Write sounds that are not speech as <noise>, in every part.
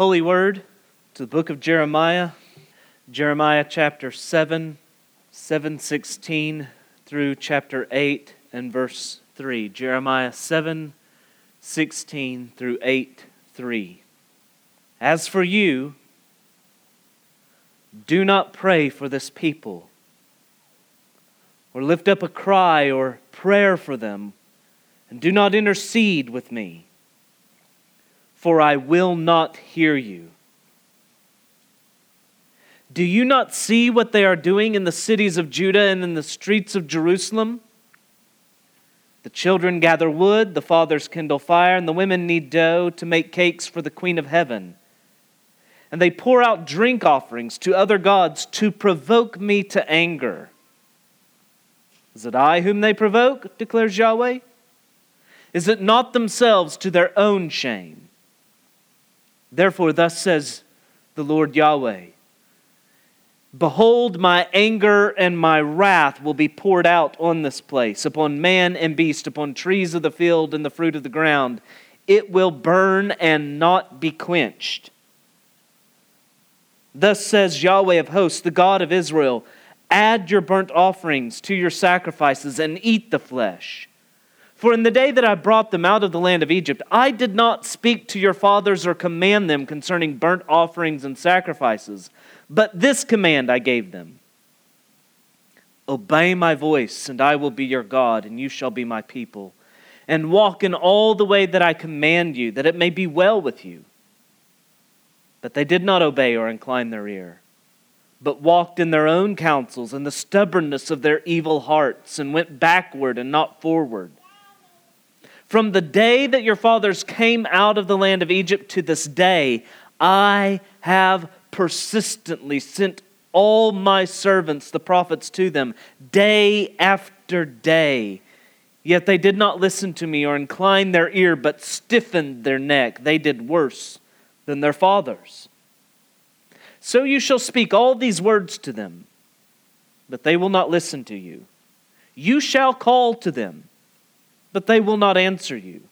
Holy Word to the book of Jeremiah, Jeremiah chapter 7, 716 through chapter 8 and verse 3. Jeremiah 7, 16 through 8, 3. As for you, do not pray for this people, or lift up a cry or prayer for them, and do not intercede with me for I will not hear you. Do you not see what they are doing in the cities of Judah and in the streets of Jerusalem? The children gather wood, the fathers kindle fire, and the women knead dough to make cakes for the Queen of Heaven. And they pour out drink offerings to other gods to provoke me to anger. Is it I whom they provoke? declares Yahweh. Is it not themselves to their own shame? Therefore, thus says the Lord Yahweh Behold, my anger and my wrath will be poured out on this place, upon man and beast, upon trees of the field and the fruit of the ground. It will burn and not be quenched. Thus says Yahweh of hosts, the God of Israel Add your burnt offerings to your sacrifices and eat the flesh. For in the day that I brought them out of the land of Egypt, I did not speak to your fathers or command them concerning burnt offerings and sacrifices, but this command I gave them Obey my voice, and I will be your God, and you shall be my people. And walk in all the way that I command you, that it may be well with you. But they did not obey or incline their ear, but walked in their own counsels and the stubbornness of their evil hearts, and went backward and not forward. From the day that your fathers came out of the land of Egypt to this day, I have persistently sent all my servants, the prophets, to them, day after day. Yet they did not listen to me or incline their ear, but stiffened their neck. They did worse than their fathers. So you shall speak all these words to them, but they will not listen to you. You shall call to them but they will not answer you.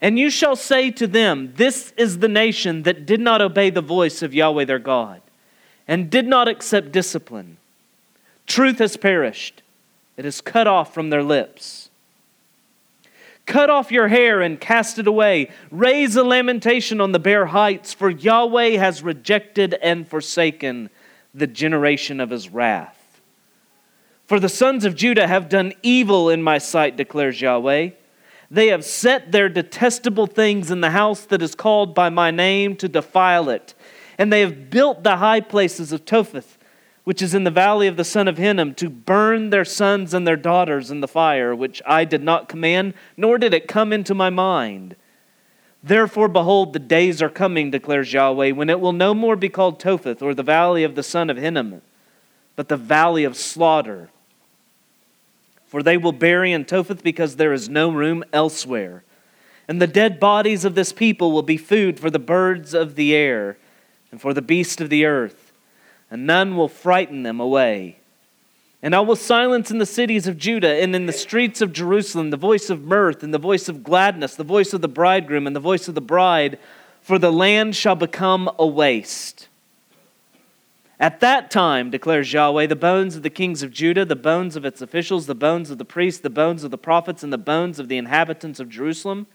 And you shall say to them, This is the nation that did not obey the voice of Yahweh their God, and did not accept discipline. Truth has perished, it is cut off from their lips. Cut off your hair and cast it away. Raise a lamentation on the bare heights, for Yahweh has rejected and forsaken the generation of his wrath. For the sons of Judah have done evil in my sight, declares Yahweh. They have set their detestable things in the house that is called by my name to defile it. And they have built the high places of Topheth, which is in the valley of the son of Hinnom, to burn their sons and their daughters in the fire, which I did not command, nor did it come into my mind. Therefore, behold, the days are coming, declares Yahweh, when it will no more be called Topheth, or the valley of the son of Hinnom, but the valley of slaughter for they will bury in Topheth because there is no room elsewhere. And the dead bodies of this people will be food for the birds of the air and for the beasts of the earth, and none will frighten them away. And I will silence in the cities of Judah and in the streets of Jerusalem the voice of mirth and the voice of gladness, the voice of the bridegroom and the voice of the bride, for the land shall become a waste at that time, declares Yahweh, the bones of the kings of Judah, the bones of its officials, the bones of the priests, the bones of the prophets, and the bones of the inhabitants of Jerusalem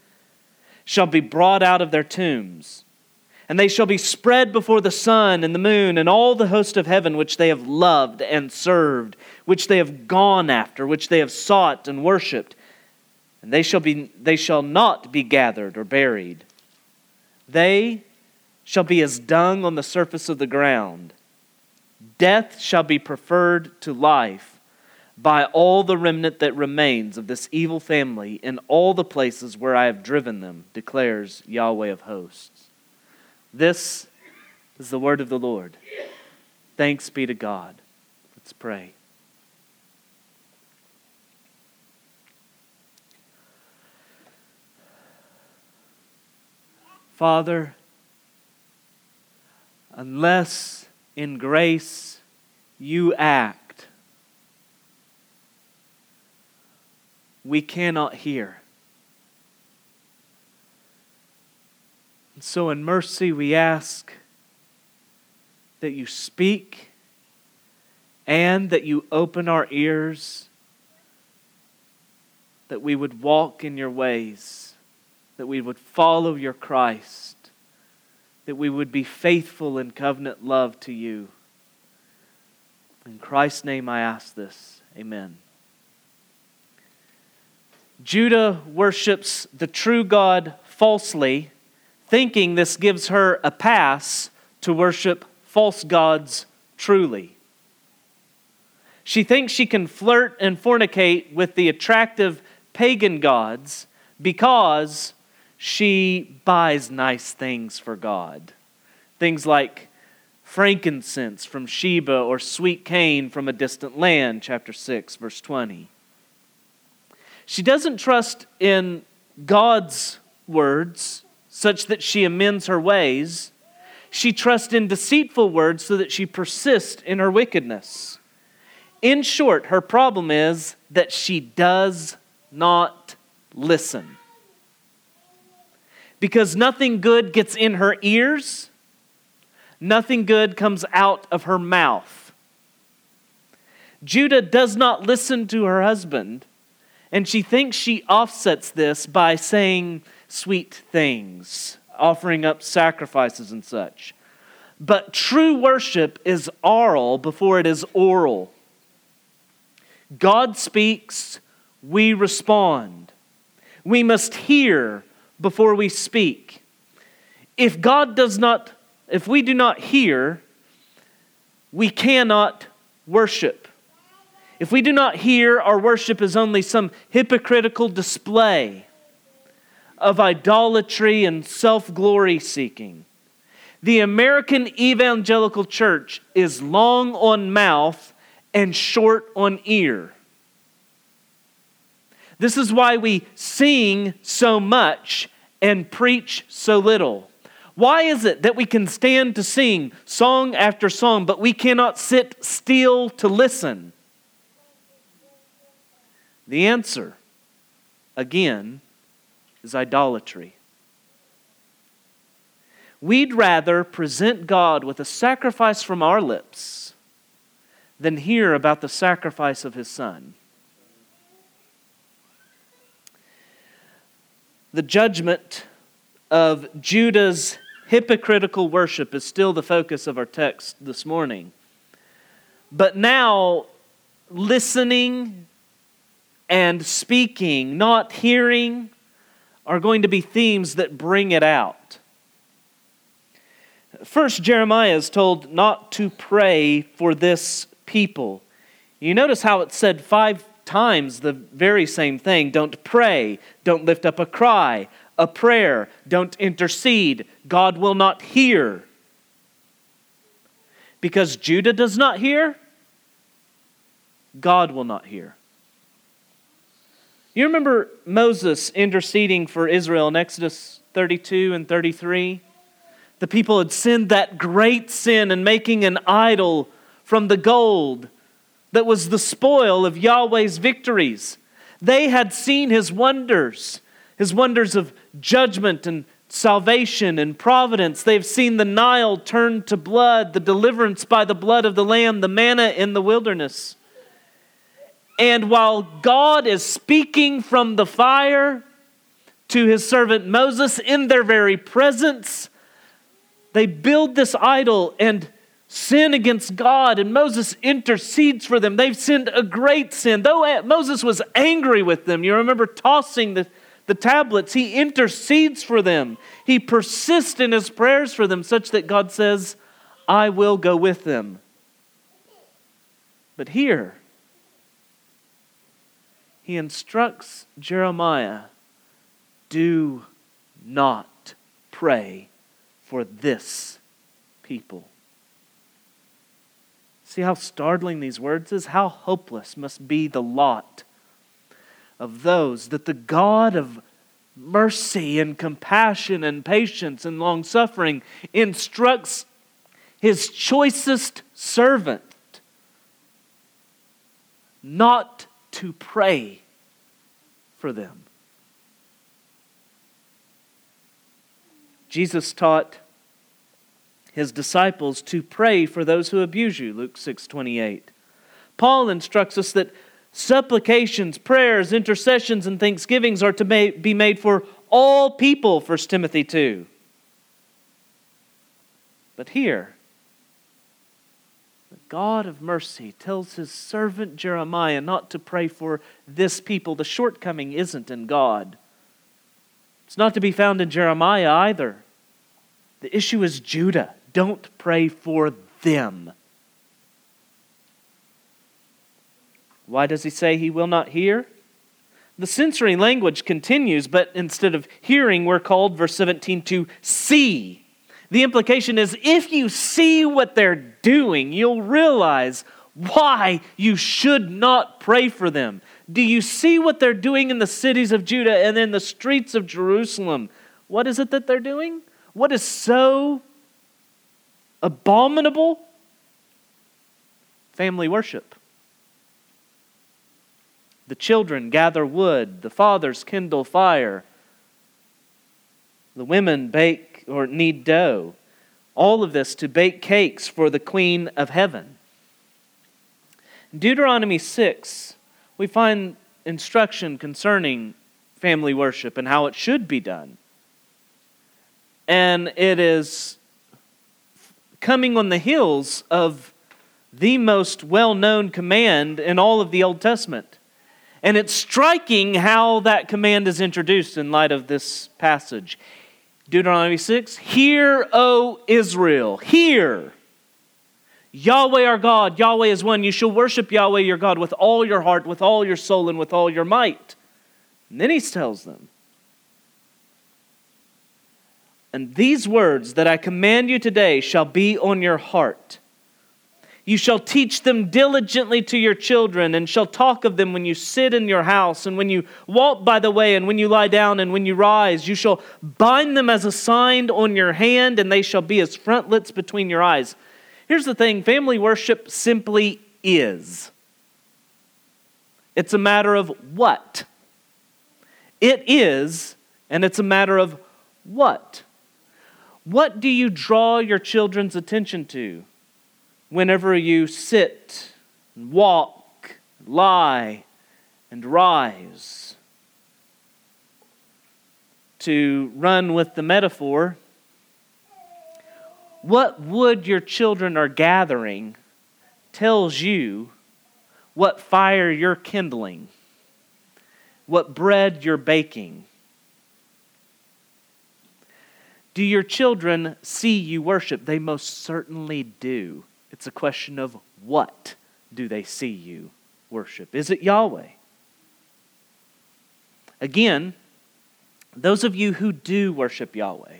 shall be brought out of their tombs. And they shall be spread before the sun and the moon and all the host of heaven, which they have loved and served, which they have gone after, which they have sought and worshipped. And they shall, be, they shall not be gathered or buried. They shall be as dung on the surface of the ground Death shall be preferred to life by all the remnant that remains of this evil family in all the places where I have driven them, declares Yahweh of hosts. This is the word of the Lord. Thanks be to God. Let's pray. Father, unless in grace you act, we cannot hear. And so, in mercy, we ask that you speak and that you open our ears, that we would walk in your ways, that we would follow your Christ, that we would be faithful in covenant love to you. In Christ's name I ask this. Amen. Judah worships the true God falsely, thinking this gives her a pass to worship false gods truly. She thinks she can flirt and fornicate with the attractive pagan gods because she buys nice things for God. Things like frankincense from Sheba or sweet cane from a distant land, chapter 6, verse 20. She doesn't trust in God's words such that she amends her ways. She trusts in deceitful words so that she persists in her wickedness. In short, her problem is that she does not listen. Because nothing good gets in her ears, nothing good comes out of her mouth. Judah does not listen to her husband and she thinks she offsets this by saying sweet things, offering up sacrifices and such. But true worship is aural before it is oral. God speaks, we respond. We must hear before we speak. If God does not, if we do not hear, we cannot worship. If we do not hear, our worship is only some hypocritical display of idolatry and self glory seeking. The American evangelical church is long on mouth and short on ear. This is why we sing so much and preach so little. Why is it that we can stand to sing song after song, but we cannot sit still to listen? The answer, again, is idolatry. We'd rather present God with a sacrifice from our lips than hear about the sacrifice of his son. The judgment of Judah's hypocritical worship is still the focus of our text this morning. But now, listening and speaking, not hearing, are going to be themes that bring it out. First, Jeremiah is told not to pray for this people. You notice how it said five times the very same thing don't pray, don't lift up a cry, a prayer, don't intercede. God will not hear. Because Judah does not hear, God will not hear. You remember Moses interceding for Israel in Exodus 32 and 33? The people had sinned that great sin in making an idol from the gold that was the spoil of Yahweh's victories. They had seen his wonders, his wonders of judgment and salvation and providence. They've seen the Nile turned to blood, the deliverance by the blood of the Lamb, the manna in the wilderness. And while God is speaking from the fire to his servant Moses in their very presence, they build this idol and sin against God, and Moses intercedes for them. They've sinned a great sin. Though eh, Moses was angry with them, you remember tossing the, the tablets, he intercedes for them. He persists in his prayers for them, such that God says, I will go with them. But here, he instructs Jeremiah do not pray for this people. See how startling these words is? How hopeless must be the lot of those that the God of mercy and compassion and patience and long suffering instructs his choicest servant not to pray for them. Jesus taught his disciples to pray for those who abuse you, Luke 6:28. Paul instructs us that supplications, prayers, intercessions, and thanksgivings are to be made for all people, 1 Timothy 2. But here, the God of mercy tells his servant Jeremiah not to pray for this people. The shortcoming isn't in God, it's not to be found in Jeremiah either. The issue is Judah. Don't pray for them. Why does he say he will not hear? The sensory language continues, but instead of hearing, we're called, verse 17, to see. The implication is if you see what they're doing, you'll realize why you should not pray for them. Do you see what they're doing in the cities of Judah and in the streets of Jerusalem? What is it that they're doing? What is so abominable? Family worship. The children gather wood, the fathers kindle fire, the women bake or knead dough. All of this to bake cakes for the Queen of Heaven. Deuteronomy 6, we find instruction concerning family worship and how it should be done. And it is coming on the heels of the most well known command in all of the Old Testament and it's striking how that command is introduced in light of this passage. Deuteronomy 6 Hear, O Israel, hear. Yahweh our God, Yahweh is one. You shall worship Yahweh your God with all your heart, with all your soul, and with all your might. And then he tells them, And these words that I command you today shall be on your heart. You shall teach them diligently to your children, and shall talk of them when you sit in your house, and when you walk by the way, and when you lie down, and when you rise. You shall bind them as a sign on your hand, and they shall be as frontlets between your eyes. Here's the thing family worship simply is it's a matter of what. It is, and it's a matter of what. What do you draw your children's attention to? whenever you sit and walk, lie, and rise. To run with the metaphor, what wood your children are gathering tells you what fire you're kindling, what bread you're baking. Do your children see you worship? They most certainly do. It's a question of what do they see you worship? Is it Yahweh? Again, those of you who do worship Yahweh,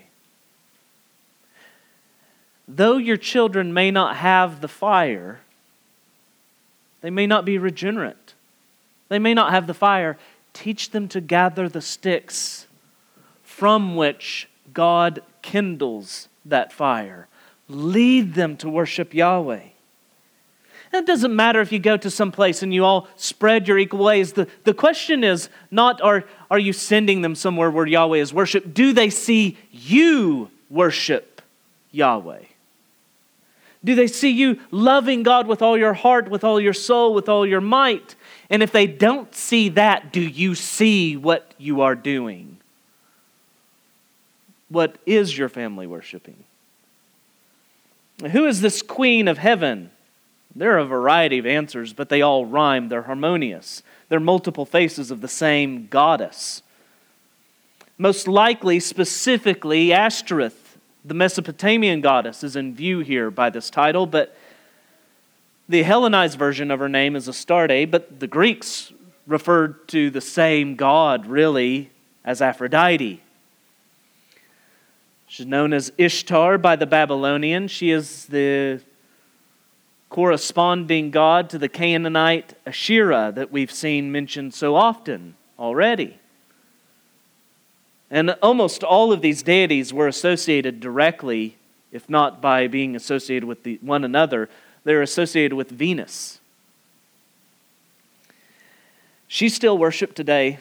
though your children may not have the fire, they may not be regenerate, they may not have the fire, teach them to gather the sticks from which God kindles that fire. Lead them to worship Yahweh. And it doesn't matter if you go to some place and you all spread your equal ways. The, the question is not are, are you sending them somewhere where Yahweh is worshiped? Do they see you worship Yahweh? Do they see you loving God with all your heart, with all your soul, with all your might? And if they don't see that, do you see what you are doing? What is your family worshiping? Who is this queen of heaven? There are a variety of answers, but they all rhyme. They're harmonious. They're multiple faces of the same goddess. Most likely, specifically, Ashtoreth, the Mesopotamian goddess, is in view here by this title, but the Hellenized version of her name is Astarte, but the Greeks referred to the same god, really, as Aphrodite. She's known as Ishtar by the Babylonians. She is the corresponding god to the Canaanite Asherah that we've seen mentioned so often already. And almost all of these deities were associated directly, if not by being associated with the, one another, they're associated with Venus. She's still worshiped today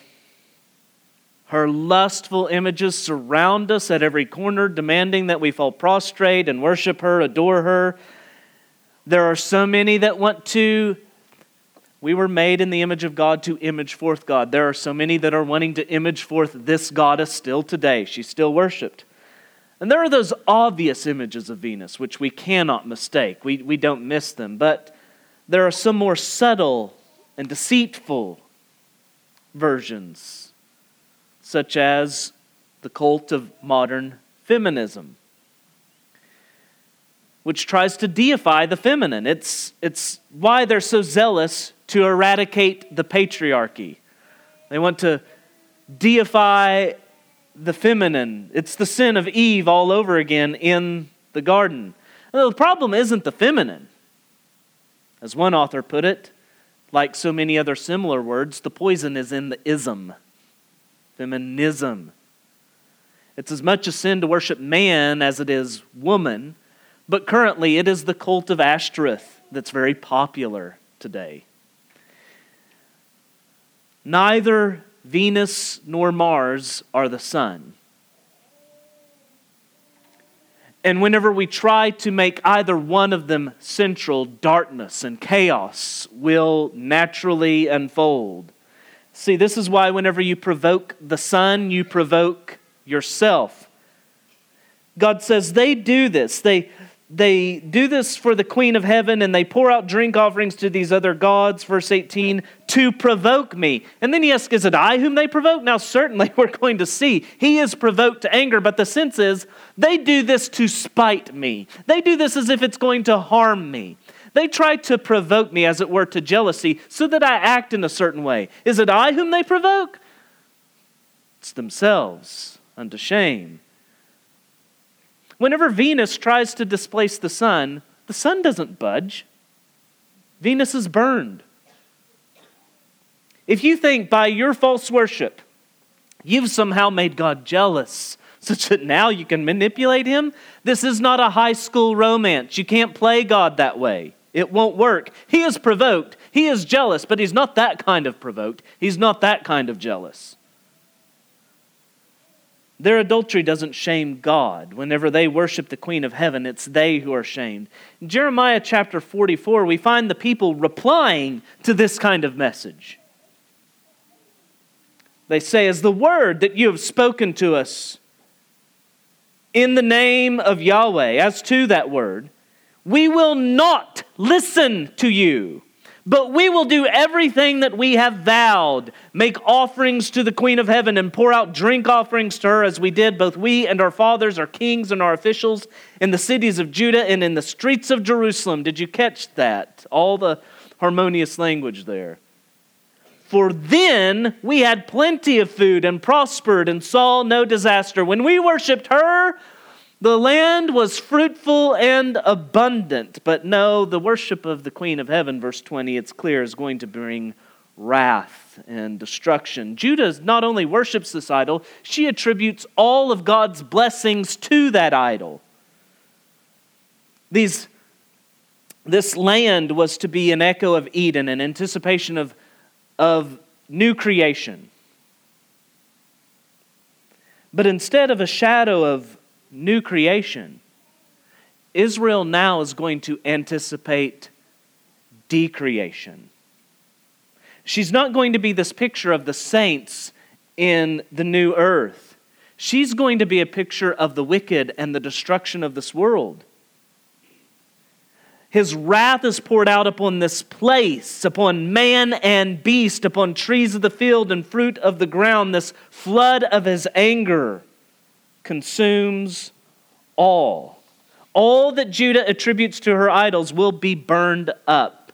Her lustful images surround us at every corner, demanding that we fall prostrate and worship her, adore her. There are so many that want to. We were made in the image of God to image forth God. There are so many that are wanting to image forth this goddess still today. She's still worshiped. And there are those obvious images of Venus, which we cannot mistake. We, we don't miss them. But there are some more subtle and deceitful versions, such as the cult of modern feminism, which tries to deify the feminine. It's, it's why they're so zealous to eradicate the patriarchy. They want to deify the feminine. It's the sin of Eve all over again in the garden. the problem isn't the feminine. As one author put it, like so many other similar words, the poison is in the ism, feminism. It's as much a sin to worship man as it is woman, but currently it is the cult of Ashtoreth that's very popular today. Neither Venus nor Mars are the sun. And whenever we try to make either one of them central, darkness and chaos will naturally unfold. See, this is why whenever you provoke the sun, you provoke yourself. God says they do this. They, they do this for the queen of heaven and they pour out drink offerings to these other gods, verse 18, to provoke me. And then he asks, Is it I whom they provoke? Now, certainly <laughs> we're going to see he is provoked to anger, but the sense is they do this to spite me. They do this as if it's going to harm me. They try to provoke me, as it were, to jealousy so that I act in a certain way. Is it I whom they provoke? It's themselves unto shame. Whenever Venus tries to displace the sun, the sun doesn't budge. Venus is burned. If you think by your false worship you've somehow made God jealous <laughs> such that now you can manipulate him, this is not a high school romance. You can't play God that way. It won't work. He is provoked. He is jealous, but he's not that kind of provoked. He's not that kind of jealous. Their adultery doesn't shame God. Whenever they worship the Queen of Heaven, it's they who are shamed. In Jeremiah chapter 44, we find the people replying to this kind of message. They say, As the word that you have spoken to us in the name of Yahweh, as to that word, we will not listen to you. But we will do everything that we have vowed make offerings to the Queen of Heaven and pour out drink offerings to her, as we did, both we and our fathers, our kings and our officials, in the cities of Judah and in the streets of Jerusalem. Did you catch that? All the harmonious language there. For then we had plenty of food and prospered and saw no disaster. When we worshiped her, the land was fruitful and abundant, but no, the worship of the Queen of Heaven, verse 20, it's clear, is going to bring wrath and destruction. Judah not only worships this idol, she attributes all of God's blessings to that idol. These, this land was to be an echo of Eden, an anticipation of, of new creation. But instead of a shadow of new creation. Israel now is going to anticipate decreation. She's not going to be this picture of the saints in the new earth. She's going to be a picture of the wicked and the destruction of this world. His wrath is poured out upon this place, upon man and beast, upon trees of the field and fruit of the ground. This flood of his anger consumes all. All that Judah attributes to her idols will be burned up.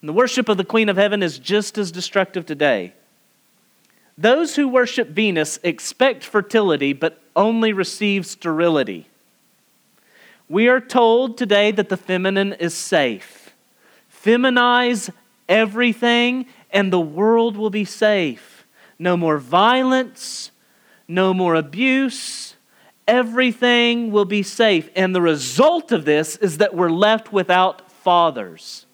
And the worship of the Queen of Heaven is just as destructive today. Those who worship Venus expect fertility but only receive sterility. We are told today that the feminine is safe. Feminize everything, and the world will be safe. No more violence, no more abuse, everything will be safe. And the result of this is that we're left without fathers.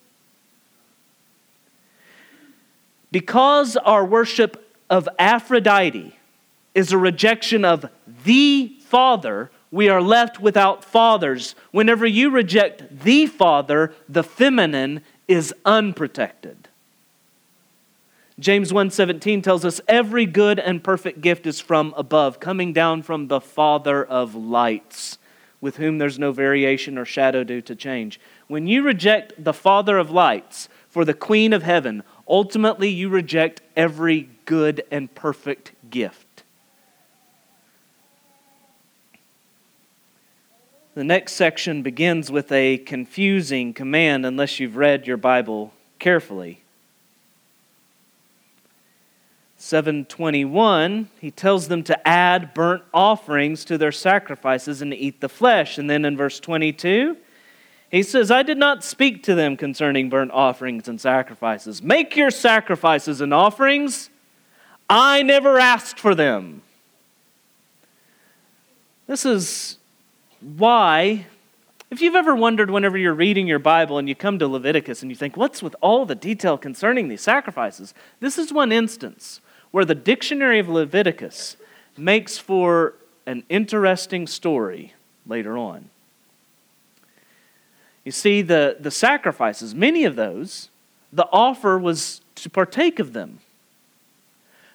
Because our worship of Aphrodite is a rejection of the Father, we are left without fathers. Whenever you reject the Father, the feminine is unprotected. James 1:17 tells us every good and perfect gift is from above, coming down from the Father of lights, with whom there's no variation or shadow due to change. When you reject the Father of lights for the Queen of heaven, ultimately you reject every good and perfect gift. The next section begins with a confusing command unless you've read your Bible carefully. 721, he tells them to add burnt offerings to their sacrifices and eat the flesh. And then in verse 22, he says, I did not speak to them concerning burnt offerings and sacrifices. Make your sacrifices and offerings. I never asked for them. This is why, if you've ever wondered whenever you're reading your Bible and you come to Leviticus and you think, what's with all the detail concerning these sacrifices? This is one instance where the dictionary of Leviticus makes for an interesting story later on. You see, the, the sacrifices, many of those, the offer was to partake of them.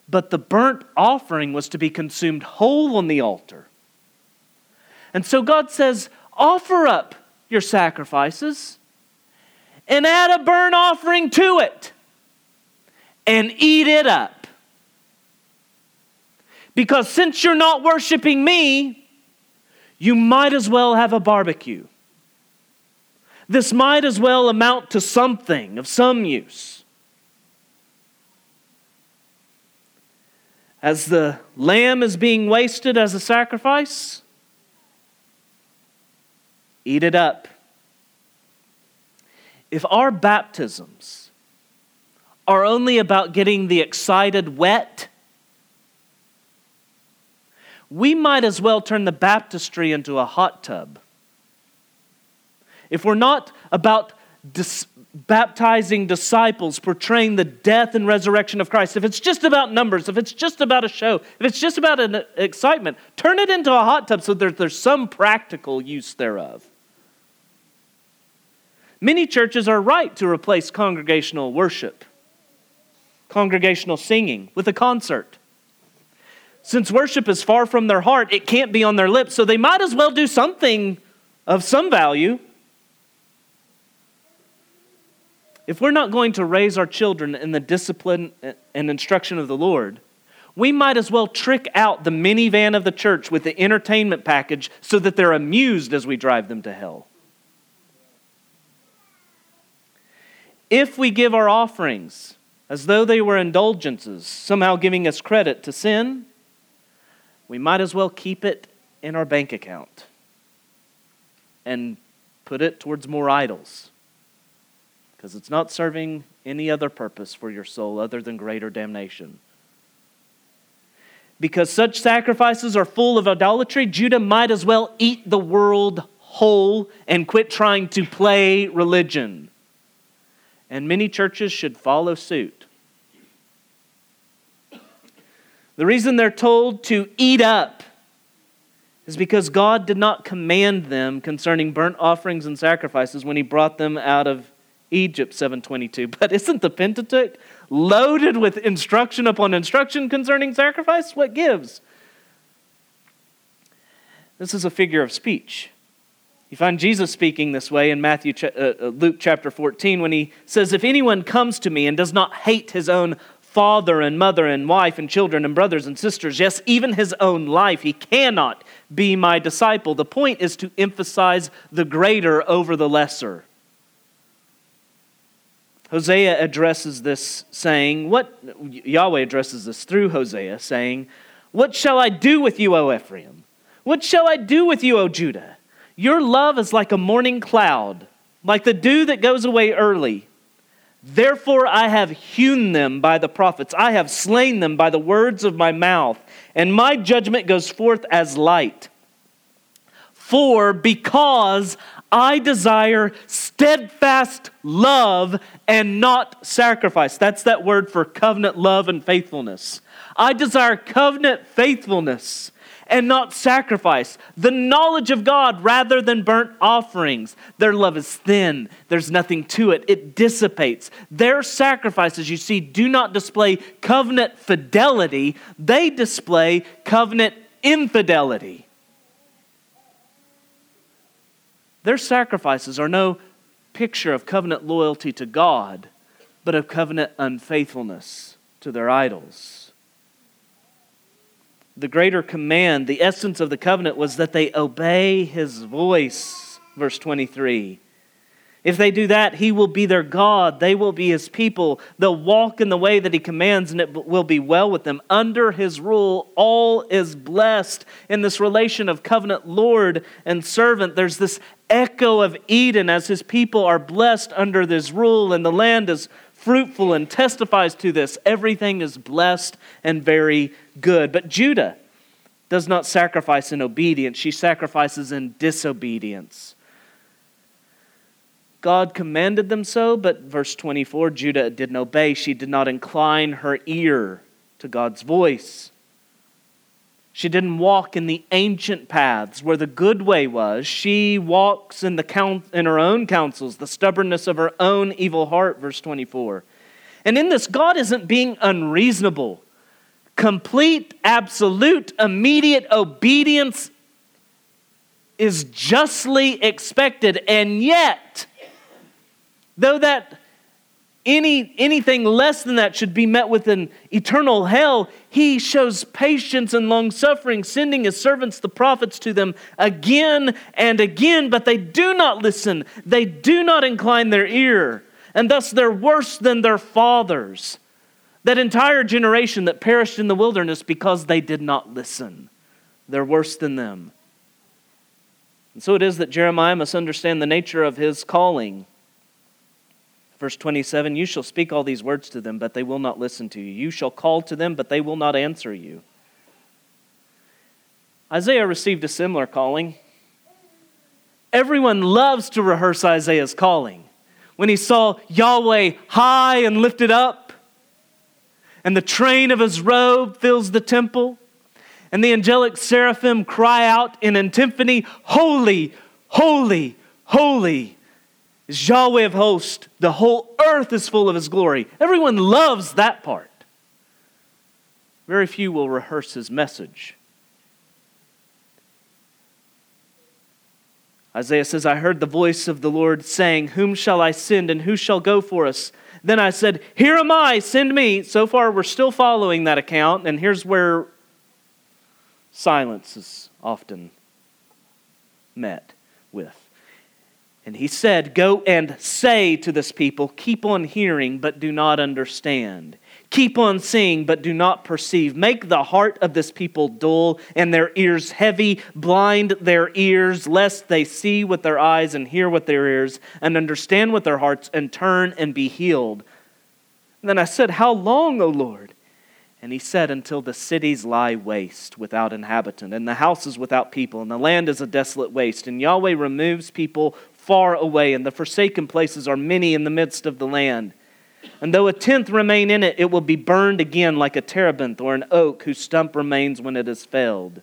But the burnt offering was to be consumed whole on the altar. And so God says, offer up your sacrifices and add a burnt offering to it and eat it up. Because since you're not worshiping me, you might as well have a barbecue. This might as well amount to something of some use. As the lamb is being wasted as a sacrifice, eat it up. If our baptisms are only about getting the excited wet, we might as well turn the baptistry into a hot tub. If we're not about dis- baptizing disciples, portraying the death and resurrection of Christ, if it's just about numbers, if it's just about a show, if it's just about an uh, excitement, turn it into a hot tub so that there's some practical use thereof. Many churches are right to replace congregational worship, congregational singing, with a concert. Since worship is far from their heart, it can't be on their lips, so they might as well do something of some value. If we're not going to raise our children in the discipline and instruction of the Lord, we might as well trick out the minivan of the church with the entertainment package so that they're amused as we drive them to hell. If we give our offerings as though they were indulgences, somehow giving us credit to sin, we might as well keep it in our bank account and put it towards more idols because it's not serving any other purpose for your soul other than greater damnation. Because such sacrifices are full of idolatry, Judah might as well eat the world whole and quit trying to play religion. And many churches should follow suit. The reason they're told to eat up is because God did not command them concerning burnt offerings and sacrifices when he brought them out of Egypt 722. <laughs> But isn't the Pentateuch loaded with instruction upon instruction concerning sacrifice? What gives? This is a figure of speech. You find Jesus speaking this way in Matthew, uh, uh, Luke chapter 14 when he says, If anyone comes to me and does not hate his own father and mother and wife and children and brothers and sisters, yes, even his own life, he cannot be my disciple. The point is to emphasize the greater over the lesser. Hosea addresses this saying, what Yahweh addresses this through Hosea saying, What shall I do with you, O Ephraim? What shall I do with you, O Judah? Your love is like a morning cloud, like the dew that goes away early. Therefore, I have hewn them by the prophets, I have slain them by the words of my mouth, and my judgment goes forth as light. For because I desire steadfast love and not sacrifice. That's that word for covenant love and faithfulness. I desire covenant faithfulness and not sacrifice. The knowledge of God rather than burnt offerings. Their love is thin, there's nothing to it, it dissipates. Their sacrifices, you see, do not display covenant fidelity, they display covenant infidelity. Their sacrifices are no picture of covenant loyalty to God, but of covenant unfaithfulness to their idols. The greater command, the essence of the covenant, was that they obey his voice. Verse 23. If they do that, he will be their God. They will be his people. They'll walk in the way that he commands, and it will be well with them. Under his rule, all is blessed. In this relation of covenant Lord and servant, there's this echo of Eden as his people are blessed under this rule, and the land is fruitful and testifies to this. Everything is blessed and very good. But Judah does not sacrifice in obedience, she sacrifices in disobedience. God commanded them so, but verse 24 Judah didn't obey. She did not incline her ear to God's voice. She didn't walk in the ancient paths where the good way was. She walks in, the count, in her own counsels, the stubbornness of her own evil heart, verse 24. And in this, God isn't being unreasonable. Complete, absolute, immediate obedience is justly expected, and yet, Though that any, anything less than that should be met with an eternal hell, he shows patience and long suffering, sending his servants, the prophets, to them again and again, but they do not listen. They do not incline their ear, and thus they're worse than their fathers. That entire generation that perished in the wilderness because they did not listen. They're worse than them. And so it is that Jeremiah must understand the nature of his calling. Verse 27 You shall speak all these words to them, but they will not listen to you. You shall call to them, but they will not answer you. Isaiah received a similar calling. Everyone loves to rehearse Isaiah's calling. When he saw Yahweh high and lifted up, and the train of his robe fills the temple, and the angelic seraphim cry out in antiphony, Holy, holy, holy is Yahweh of hosts. The whole earth is full of his glory. Everyone loves that part. Very few will rehearse his message. Isaiah says, I heard the voice of the Lord saying, Whom shall I send and who shall go for us? Then I said, Here am I, send me. So far, we're still following that account, and here's where silence is often met with. And he said, Go and say to this people, Keep on hearing, but do not understand. Keep on seeing, but do not perceive. Make the heart of this people dull and their ears heavy. Blind their ears, lest they see with their eyes and hear with their ears and understand with their hearts and turn and be healed. And then I said, How long, O Lord? And he said, Until the cities lie waste without inhabitant, and the houses without people, and the land is a desolate waste, and Yahweh removes people far away, and the forsaken places are many in the midst of the land. And though a tenth remain in it, it will be burned again like a terebinth or an oak whose stump remains when it is felled.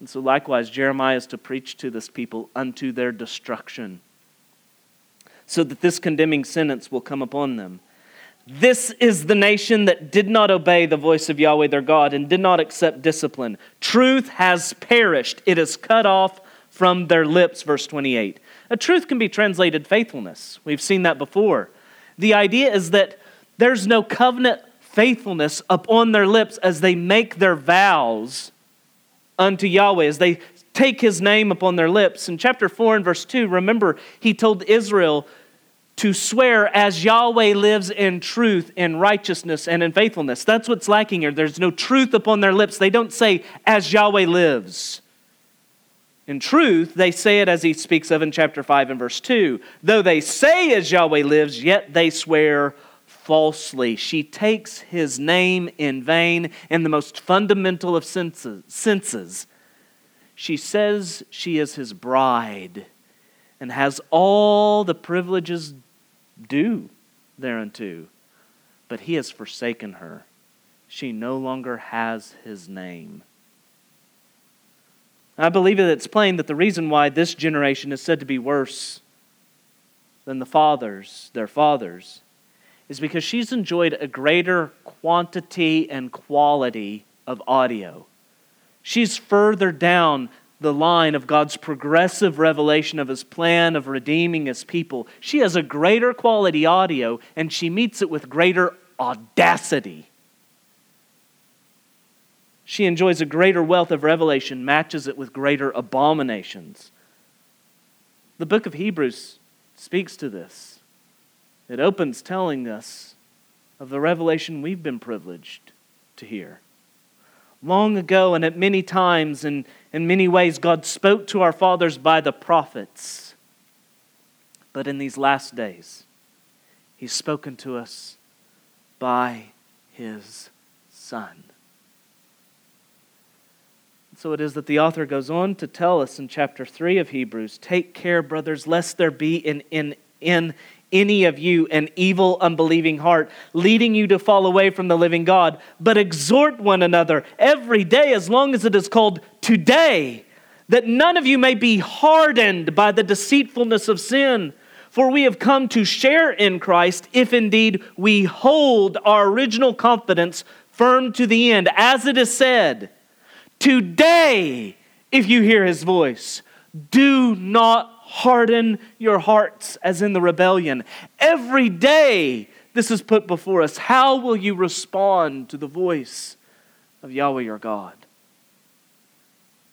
And so, likewise, Jeremiah is to preach to this people unto their destruction, so that this condemning sentence will come upon them. This is the nation that did not obey the voice of Yahweh their God and did not accept discipline. Truth has perished, it is cut off from their lips, verse 28. A truth can be translated faithfulness. We've seen that before. The idea is that there's no covenant faithfulness upon their lips as they make their vows unto Yahweh, as they take his name upon their lips. In chapter 4 and verse 2, remember, he told Israel to swear as Yahweh lives in truth, in righteousness, and in faithfulness. That's what's lacking here. There's no truth upon their lips. They don't say, as Yahweh lives. In truth, they say it as he speaks of in chapter 5 and verse 2. Though they say as Yahweh lives, yet they swear falsely. She takes his name in vain in the most fundamental of senses. senses. She says she is his bride, and has all the privileges due thereunto. But he has forsaken her. She no longer has his name. I believe that it's plain that the reason why this generation is said to be worse than the fathers, their fathers, is because she's enjoyed a greater quantity and quality of audio. She's further down the line of God's progressive revelation of his plan of redeeming his people. She has a greater quality audio and she meets it with greater audacity. She enjoys a greater wealth of revelation, matches it with greater abominations. The book of Hebrews speaks to this. It opens telling us of the revelation we've been privileged to hear. Long ago, and at many times, and in many ways, God spoke to our fathers by the prophets. But in these last days, He's spoken to us by His Son. So it is that the author goes on to tell us in chapter 3 of Hebrews Take care, brothers, lest there be in, in, in any of you an evil, unbelieving heart, leading you to fall away from the living God. But exhort one another every day, as long as it is called today, that none of you may be hardened by the deceitfulness of sin. For we have come to share in Christ if indeed we hold our original confidence firm to the end. As it is said, Today, if you hear his voice, do not harden your hearts as in the rebellion. Every day, this is put before us. How will you respond to the voice of Yahweh your God?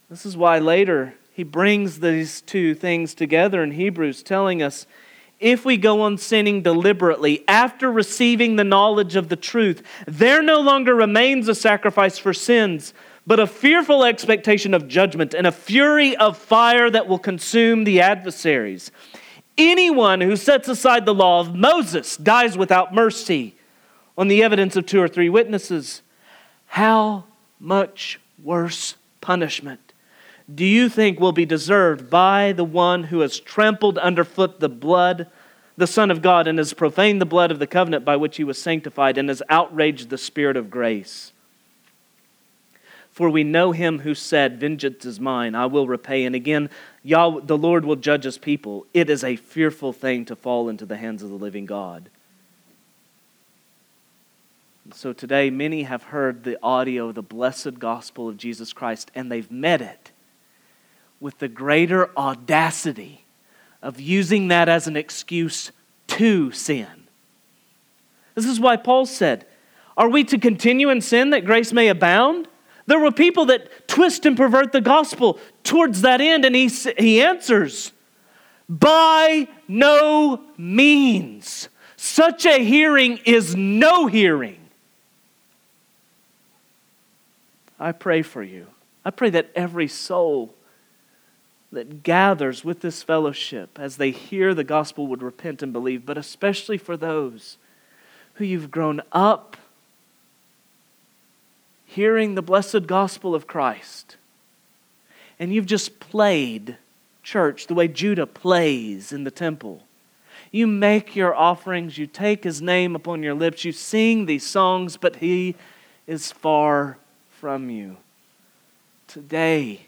This is why later he brings these two things together in Hebrews, telling us if we go on sinning deliberately after receiving the knowledge of the truth, there no longer remains a sacrifice for sins but a fearful expectation of judgment and a fury of fire that will consume the adversaries. Anyone who sets aside the law of Moses dies without mercy on the evidence of two or three witnesses. How much worse punishment do you think will be deserved by the one who has trampled underfoot the blood, the Son of God, and has profaned the blood of the covenant by which he was sanctified and has outraged the Spirit of grace? For we know him who said, Vengeance is mine, I will repay. And again, Yahweh, the Lord will judge his people. It is a fearful thing to fall into the hands of the living God. So today, many have heard the audio of the blessed gospel of Jesus Christ, and they've met it with the greater audacity of using that as an excuse to sin. This is why Paul said, Are we to continue in sin that grace may abound? There were people that twist and pervert the gospel towards that end, and he, he answers, By no means. Such a hearing is no hearing. I pray for you. I pray that every soul that gathers with this fellowship as they hear the gospel would repent and believe, but especially for those who you've grown up hearing the blessed gospel of Christ, and you've just played church the way Judah plays in the temple. You make your offerings, you take his name upon your lips, you sing these songs, but he is far from you. Today,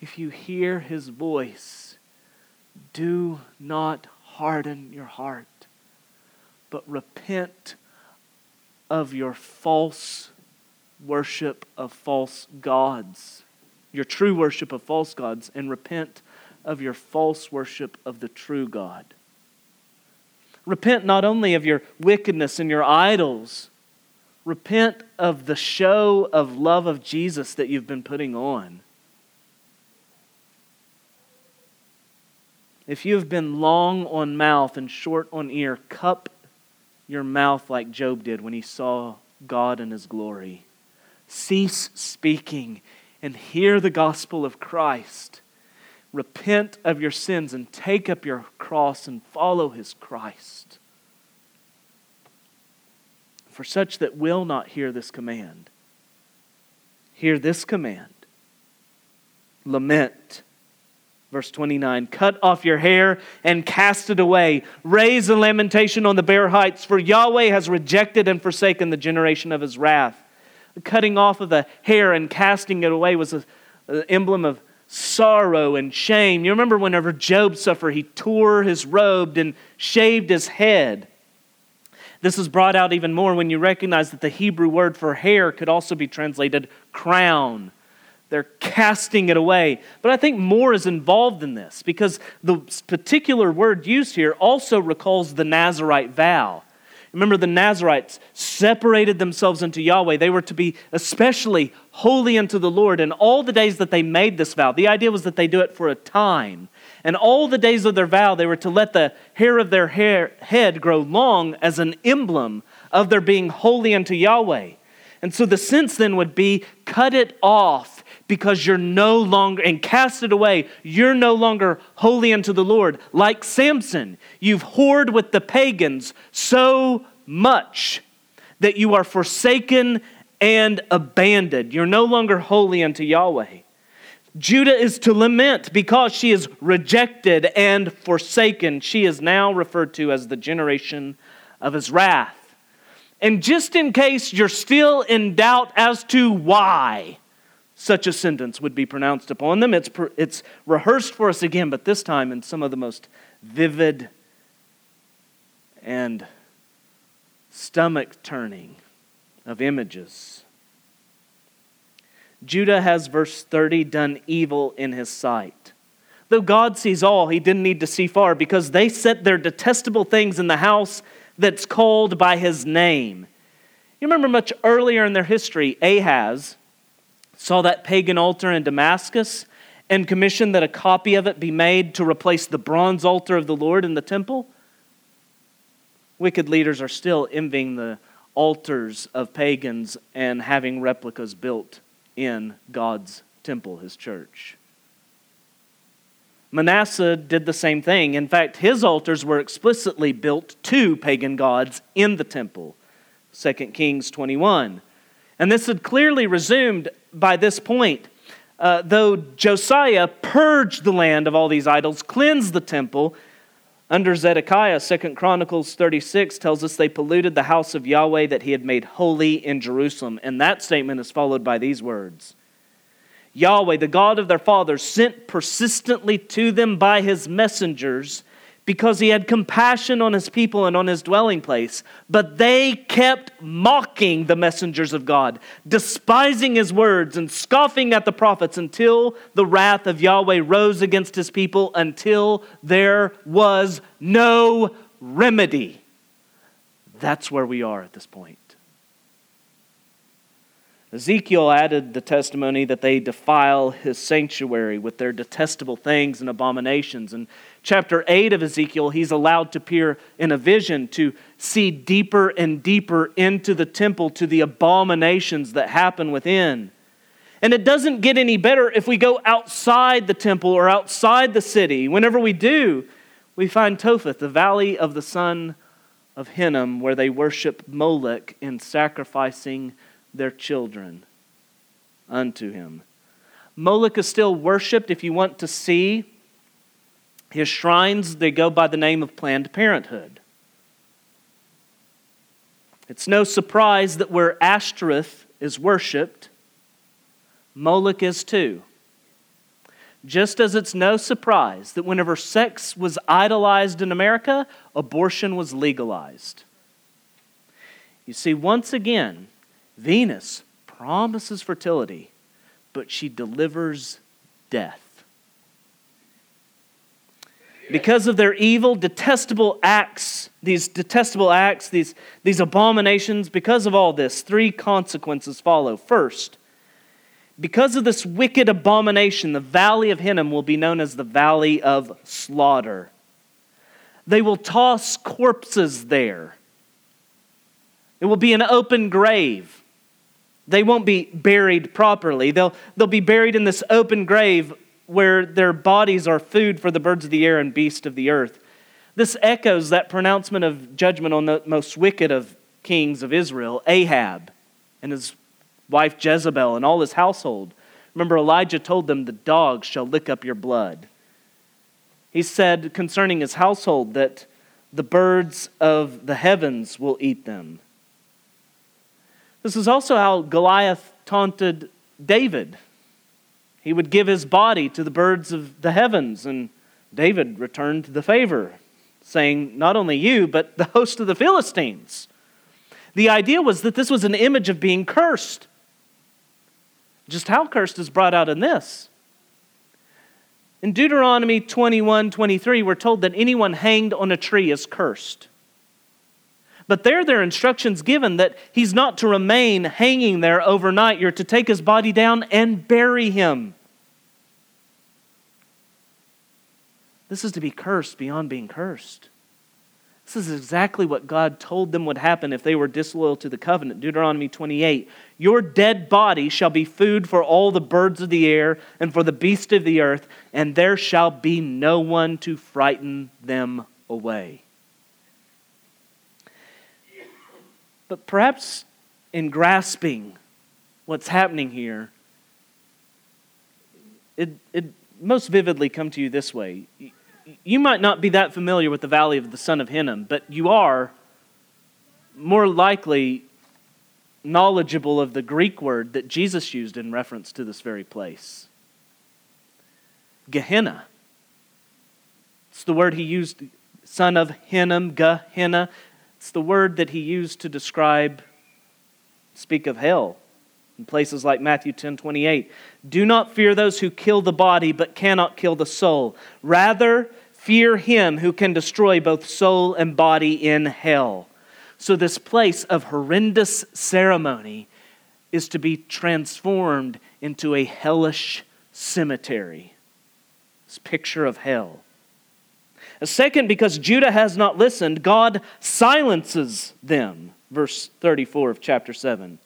if you hear his voice, do not harden your heart, but repent of your false worship of false gods, your true worship of false gods, and repent of your false worship of the true God. Repent not only of your wickedness and your idols, repent of the show of love of Jesus that you've been putting on. If you have been long on mouth and short on ear, cup your mouth like Job did when he saw God in his glory. Cease speaking and hear the gospel of Christ. Repent of your sins and take up your cross and follow his Christ. For such that will not hear this command, hear this command lament Verse 29 Cut off your hair and cast it away. Raise a lamentation on the bare heights, for Yahweh has rejected and forsaken the generation of his wrath. The cutting off of the hair and casting it away was an emblem of sorrow and shame. You remember whenever Job suffered, he tore his robe and shaved his head. This is brought out even more when you recognize that the Hebrew word for hair could also be translated crown. They're casting it away. But I think more is involved in this because the particular word used here also recalls the Nazarite vow. Remember, the Nazarites separated themselves unto Yahweh. They were to be especially holy unto the Lord. And all the days that they made this vow, the idea was that they do it for a time. And all the days of their vow, they were to let the hair of their hair, head grow long as an emblem of their being holy unto Yahweh. And so the sense then would be cut it off because you're no longer, and cast it away, you're no longer holy unto the Lord. Like Samson, you've whored with the pagans so much that you are forsaken and abandoned. You're no longer holy unto Yahweh. Judah is to lament because she is rejected and forsaken. She is now referred to as the generation of his wrath. And just in case you're still in doubt as to why, such a sentence would be pronounced upon them. It's, it's rehearsed for us again, but this time in some of the most vivid and stomach turning of images. Judah has, verse 30, done evil in his sight. Though God sees all, he didn't need to see far because they set their detestable things in the house that's called by his name. You remember much earlier in their history, Ahaz saw that pagan altar in Damascus and commissioned that a copy of it be made to replace the bronze altar of the Lord in the temple? Wicked leaders are still envying the altars of pagans and having replicas built in God's temple, his church. Manasseh did the same thing. In fact, his altars were explicitly built to pagan gods in the temple. 2 Kings 21. And this had clearly resumed by this point. Uh, though Josiah purged the land of all these idols, cleansed the temple, under Zedekiah, 2 Chronicles 36 tells us they polluted the house of Yahweh that he had made holy in Jerusalem. And that statement is followed by these words Yahweh, the God of their fathers, sent persistently to them by his messengers because he had compassion on his people and on his dwelling place. But they kept mocking the messengers of God, despising his words and scoffing at the prophets until the wrath of Yahweh rose against his people, until there was no remedy. That's where we are at this point. Ezekiel added the testimony that they defile his sanctuary with their detestable things and abominations. And chapter 8 of Ezekiel, he's allowed to peer in a vision to see deeper and deeper into the temple to the abominations that happen within. And it doesn't get any better if we go outside the temple or outside the city. Whenever we do, we find Topheth, the valley of the son of Hinnom, where they worship Molech in sacrificing their children unto him. Moloch is still worshiped. If you want to see his shrines, they go by the name of Planned Parenthood. It's no surprise that where Ashtoreth is worshiped, Moloch is too. Just as it's no surprise that whenever sex was idolized in America, abortion was legalized. You see, once again, Venus promises fertility, but she delivers death. Because of their evil, detestable acts, these detestable acts, these, these abominations, because of all this, three consequences follow. First, because of this wicked abomination, the valley of Hinnom will be known as the valley of slaughter. They will toss corpses there. It will be an open grave. They won't be buried properly. They'll, they'll be buried in this open grave where their bodies are food for the birds of the air and beasts of the earth. This echoes that pronouncement of judgment on the most wicked of kings of Israel, Ahab and his wife Jezebel and all his household. Remember, Elijah told them, The dogs shall lick up your blood. He said concerning his household that the birds of the heavens will eat them. This is also how Goliath taunted David. He would give his body to the birds of the heavens, and David returned the favor, saying, Not only you, but the host of the Philistines. The idea was that this was an image of being cursed. Just how cursed is brought out in this. In Deuteronomy 21 23, we're told that anyone hanged on a tree is cursed. But there, there are instructions given that he's not to remain hanging there overnight. You're to take his body down and bury him. This is to be cursed beyond being cursed. This is exactly what God told them would happen if they were disloyal to the covenant. Deuteronomy 28 Your dead body shall be food for all the birds of the air and for the beasts of the earth, and there shall be no one to frighten them away. But perhaps in grasping what's happening here, it, it most vividly come to you this way you might not be that familiar with the valley of the son of Hinnom, but you are more likely knowledgeable of the Greek word that Jesus used in reference to this very place Gehenna. It's the word he used, son of Hinnom, Gehenna. It's the word that he used to describe, speak of hell in places like Matthew 10 28. Do not fear those who kill the body but cannot kill the soul. Rather, fear him who can destroy both soul and body in hell. So, this place of horrendous ceremony is to be transformed into a hellish cemetery. This picture of hell. Second, because Judah has not listened, God silences them. Verse 34 of chapter 7.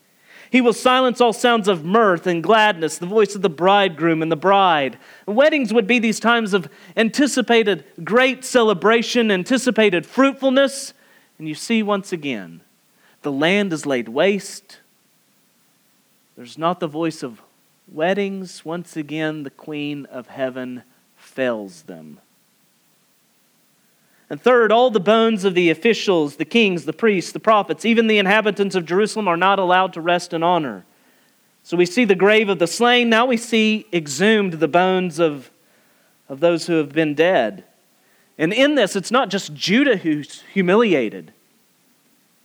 He will silence all sounds of mirth and gladness, the voice of the bridegroom and the bride. Weddings would be these times of anticipated great celebration, anticipated fruitfulness. And you see once again, the land is laid waste. There's not the voice of weddings. Once again, the queen of heaven fails them. And third, all the bones of the officials, the kings, the priests, the prophets, even the inhabitants of Jerusalem are not allowed to rest in honor. So we see the grave of the slain. Now we see exhumed the bones of, of those who have been dead. And in this, it's not just Judah who's humiliated,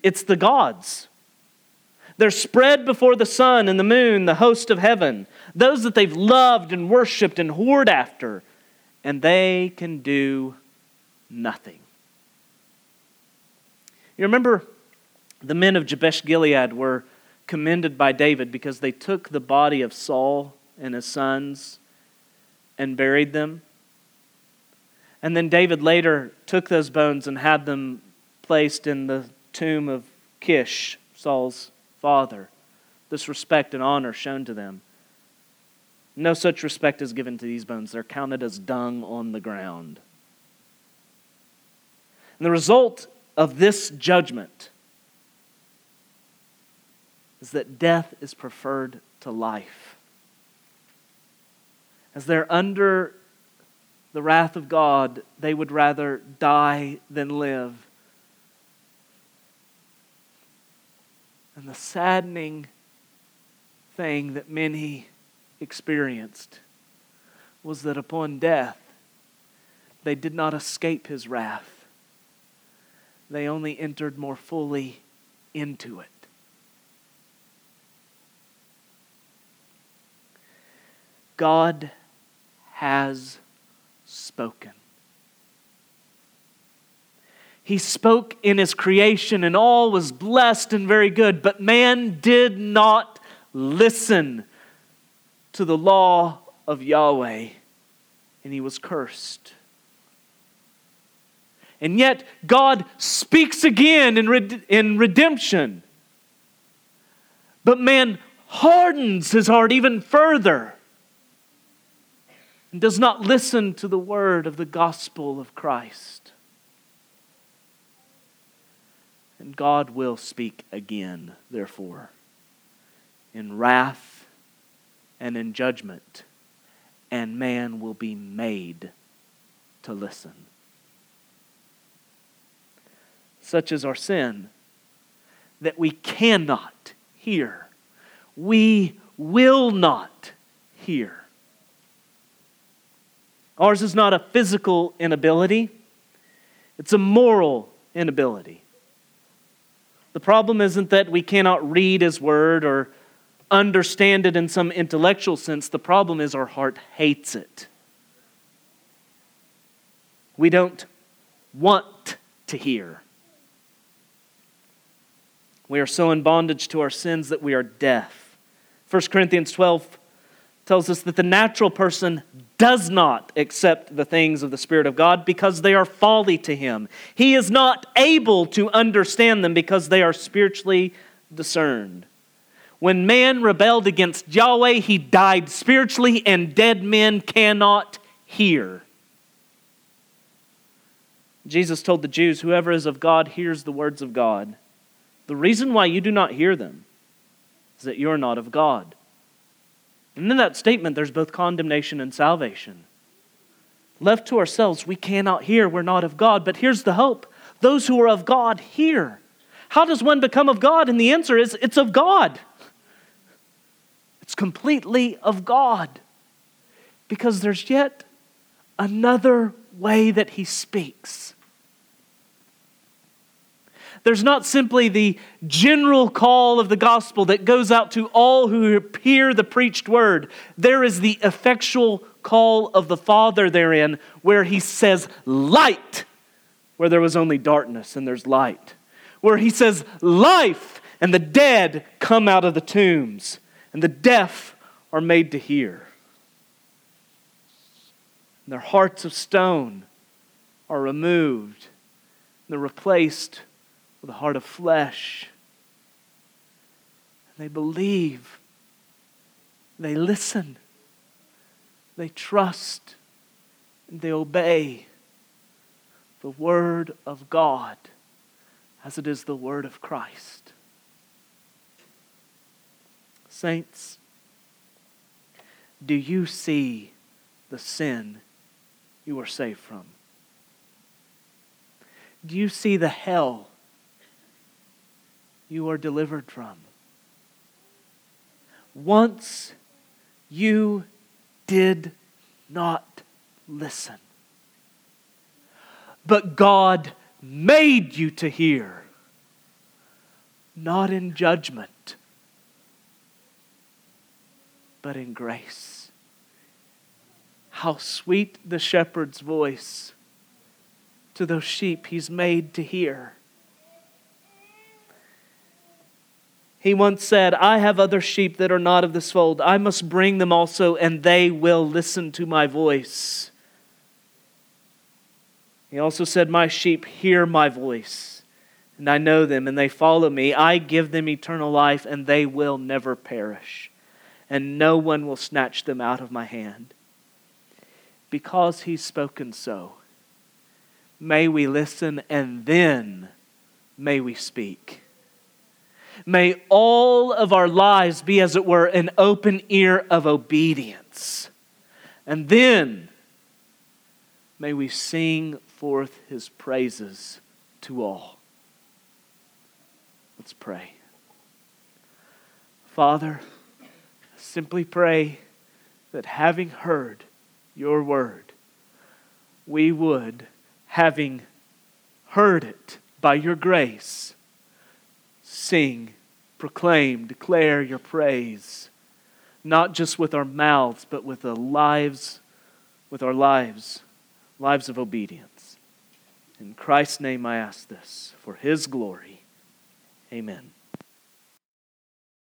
it's the gods. They're spread before the sun and the moon, the host of heaven, those that they've loved and worshiped and whored after, and they can do nothing. You remember the men of Jabesh Gilead were commended by David because they took the body of Saul and his sons and buried them. And then David later took those bones and had them placed in the tomb of Kish, Saul's father. This respect and honor shown to them. No such respect is given to these bones. They're counted as dung on the ground. And the result of this judgment is that death is preferred to life. As they're under the wrath of God, they would rather die than live. And the saddening thing that many experienced was that upon death, they did not escape his wrath they only entered more fully into it. God has spoken. He spoke in his creation, and all was blessed and very good, but man did not listen to the law of Yahweh, and he was cursed. And yet, God speaks again in, red- in redemption. But man hardens his heart even further and does not listen to the word of the gospel of Christ. And God will speak again, therefore, in wrath and in judgment, and man will be made to listen. Such as our sin that we cannot hear. We will not hear. Ours is not a physical inability, it's a moral inability. The problem isn't that we cannot read His Word or understand it in some intellectual sense. The problem is our heart hates it. We don't want to hear. We are so in bondage to our sins that we are deaf. 1 Corinthians 12 tells us that the natural person does not accept the things of the Spirit of God because they are folly to him. He is not able to understand them because they are spiritually discerned. When man rebelled against Yahweh, he died spiritually, and dead men cannot hear. Jesus told the Jews, Whoever is of God hears the words of God. The reason why you do not hear them is that you're not of God. And in that statement, there's both condemnation and salvation. Left to ourselves, we cannot hear, we're not of God. But here's the hope those who are of God hear. How does one become of God? And the answer is it's of God. It's completely of God. Because there's yet another way that He speaks. There's not simply the general call of the gospel that goes out to all who hear the preached word. There is the effectual call of the Father therein, where He says, Light, where there was only darkness, and there's light. Where He says, Life, and the dead come out of the tombs, and the deaf are made to hear. And their hearts of stone are removed, and they're replaced with a heart of flesh. They believe, they listen, they trust, and they obey the Word of God as it is the Word of Christ. Saints, do you see the sin you are saved from? Do you see the hell you are delivered from. Once you did not listen, but God made you to hear, not in judgment, but in grace. How sweet the shepherd's voice to those sheep he's made to hear. He once said, I have other sheep that are not of this fold. I must bring them also, and they will listen to my voice. He also said, My sheep hear my voice, and I know them, and they follow me. I give them eternal life, and they will never perish, and no one will snatch them out of my hand. Because he's spoken so, may we listen, and then may we speak. May all of our lives be, as it were, an open ear of obedience. And then may we sing forth his praises to all. Let's pray. Father, simply pray that having heard your word, we would, having heard it by your grace, sing, proclaim, declare your praise, not just with our mouths, but with the lives, with our lives, lives of obedience. In Christ's name I ask this, for his glory. Amen.